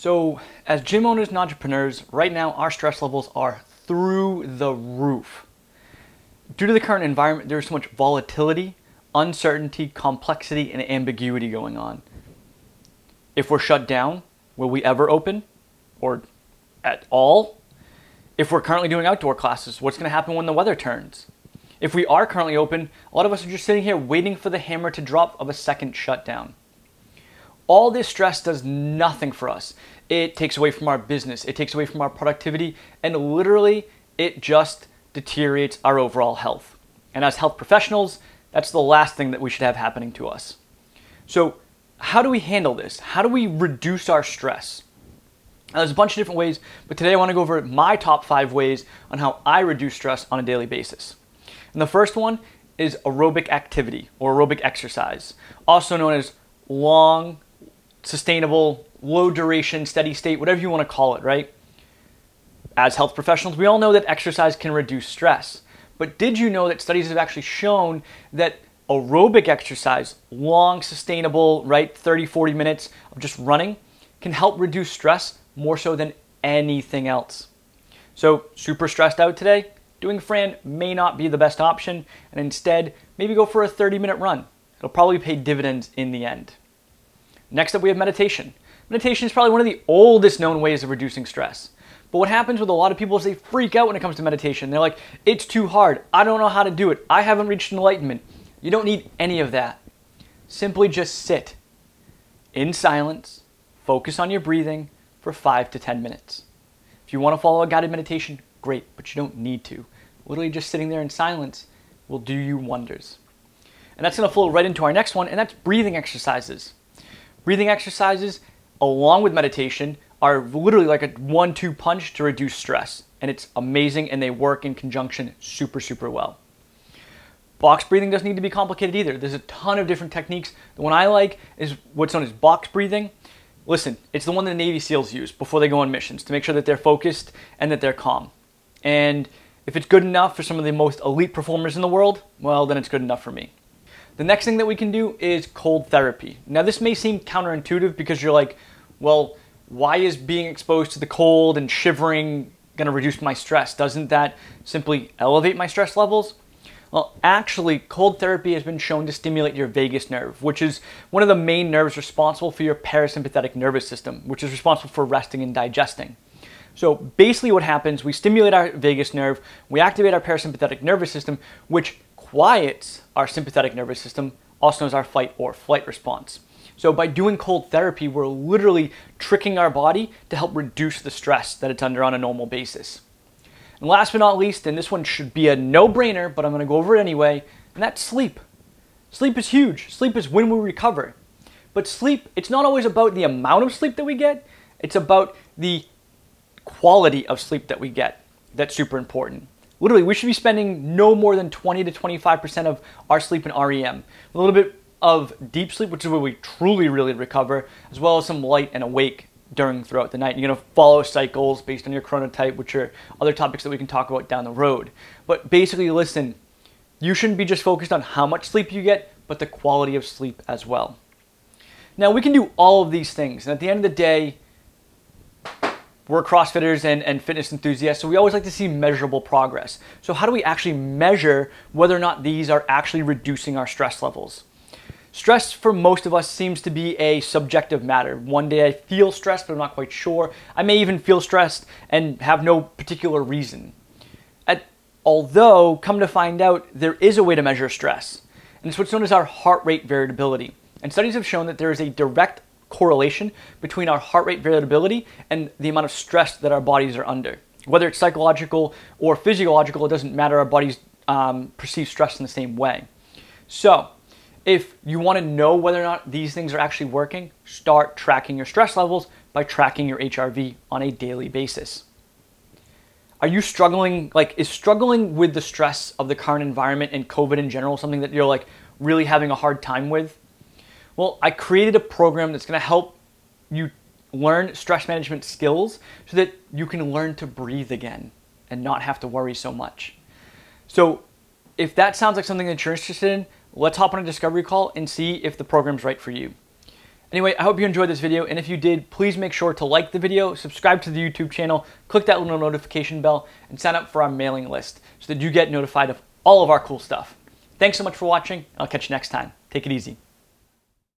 So, as gym owners and entrepreneurs, right now our stress levels are through the roof. Due to the current environment, there's so much volatility, uncertainty, complexity, and ambiguity going on. If we're shut down, will we ever open? Or at all? If we're currently doing outdoor classes, what's going to happen when the weather turns? If we are currently open, a lot of us are just sitting here waiting for the hammer to drop of a second shutdown. All this stress does nothing for us. It takes away from our business, it takes away from our productivity, and literally it just deteriorates our overall health. And as health professionals, that's the last thing that we should have happening to us. So, how do we handle this? How do we reduce our stress? Now, there's a bunch of different ways, but today I want to go over my top five ways on how I reduce stress on a daily basis. And the first one is aerobic activity or aerobic exercise, also known as long sustainable, low duration, steady state, whatever you want to call it, right? As health professionals, we all know that exercise can reduce stress. But did you know that studies have actually shown that aerobic exercise, long, sustainable, right, 30, 40 minutes of just running, can help reduce stress more so than anything else? So, super stressed out today? Doing Fran may not be the best option, and instead, maybe go for a 30 minute run. It'll probably pay dividends in the end. Next up, we have meditation. Meditation is probably one of the oldest known ways of reducing stress. But what happens with a lot of people is they freak out when it comes to meditation. They're like, it's too hard. I don't know how to do it. I haven't reached enlightenment. You don't need any of that. Simply just sit in silence, focus on your breathing for five to 10 minutes. If you want to follow a guided meditation, great, but you don't need to. Literally just sitting there in silence will do you wonders. And that's going to flow right into our next one, and that's breathing exercises. Breathing exercises, along with meditation, are literally like a one two punch to reduce stress. And it's amazing and they work in conjunction super, super well. Box breathing doesn't need to be complicated either. There's a ton of different techniques. The one I like is what's known as box breathing. Listen, it's the one that the Navy SEALs use before they go on missions to make sure that they're focused and that they're calm. And if it's good enough for some of the most elite performers in the world, well, then it's good enough for me. The next thing that we can do is cold therapy. Now, this may seem counterintuitive because you're like, well, why is being exposed to the cold and shivering going to reduce my stress? Doesn't that simply elevate my stress levels? Well, actually, cold therapy has been shown to stimulate your vagus nerve, which is one of the main nerves responsible for your parasympathetic nervous system, which is responsible for resting and digesting. So basically, what happens, we stimulate our vagus nerve, we activate our parasympathetic nervous system, which quiets our sympathetic nervous system, also known as our fight or flight response. So by doing cold therapy, we're literally tricking our body to help reduce the stress that it's under on a normal basis. And last but not least, and this one should be a no-brainer, but I'm going to go over it anyway, and that's sleep. Sleep is huge. Sleep is when we recover. But sleep, it's not always about the amount of sleep that we get, it's about the quality of sleep that we get. That's super important. Literally, we should be spending no more than 20 to 25% of our sleep in REM. A little bit of deep sleep, which is where we truly, really recover, as well as some light and awake during throughout the night. You're to follow cycles based on your chronotype, which are other topics that we can talk about down the road. But basically, listen, you shouldn't be just focused on how much sleep you get, but the quality of sleep as well. Now, we can do all of these things, and at the end of the day, we're CrossFitters and, and fitness enthusiasts, so we always like to see measurable progress. So, how do we actually measure whether or not these are actually reducing our stress levels? Stress for most of us seems to be a subjective matter. One day I feel stressed, but I'm not quite sure. I may even feel stressed and have no particular reason. At, although, come to find out, there is a way to measure stress, and it's what's known as our heart rate variability. And studies have shown that there is a direct correlation between our heart rate variability and the amount of stress that our bodies are under. Whether it's psychological or physiological, it doesn't matter. Our bodies um, perceive stress in the same way. So, if you want to know whether or not these things are actually working, start tracking your stress levels by tracking your HRV on a daily basis. Are you struggling, like, is struggling with the stress of the current environment and COVID in general something that you're like really having a hard time with? Well, I created a program that's going to help you learn stress management skills so that you can learn to breathe again and not have to worry so much. So, if that sounds like something that you're interested in, let's hop on a discovery call and see if the program's right for you. Anyway, I hope you enjoyed this video, and if you did, please make sure to like the video, subscribe to the YouTube channel, click that little notification bell, and sign up for our mailing list so that you get notified of all of our cool stuff. Thanks so much for watching. I'll catch you next time. Take it easy.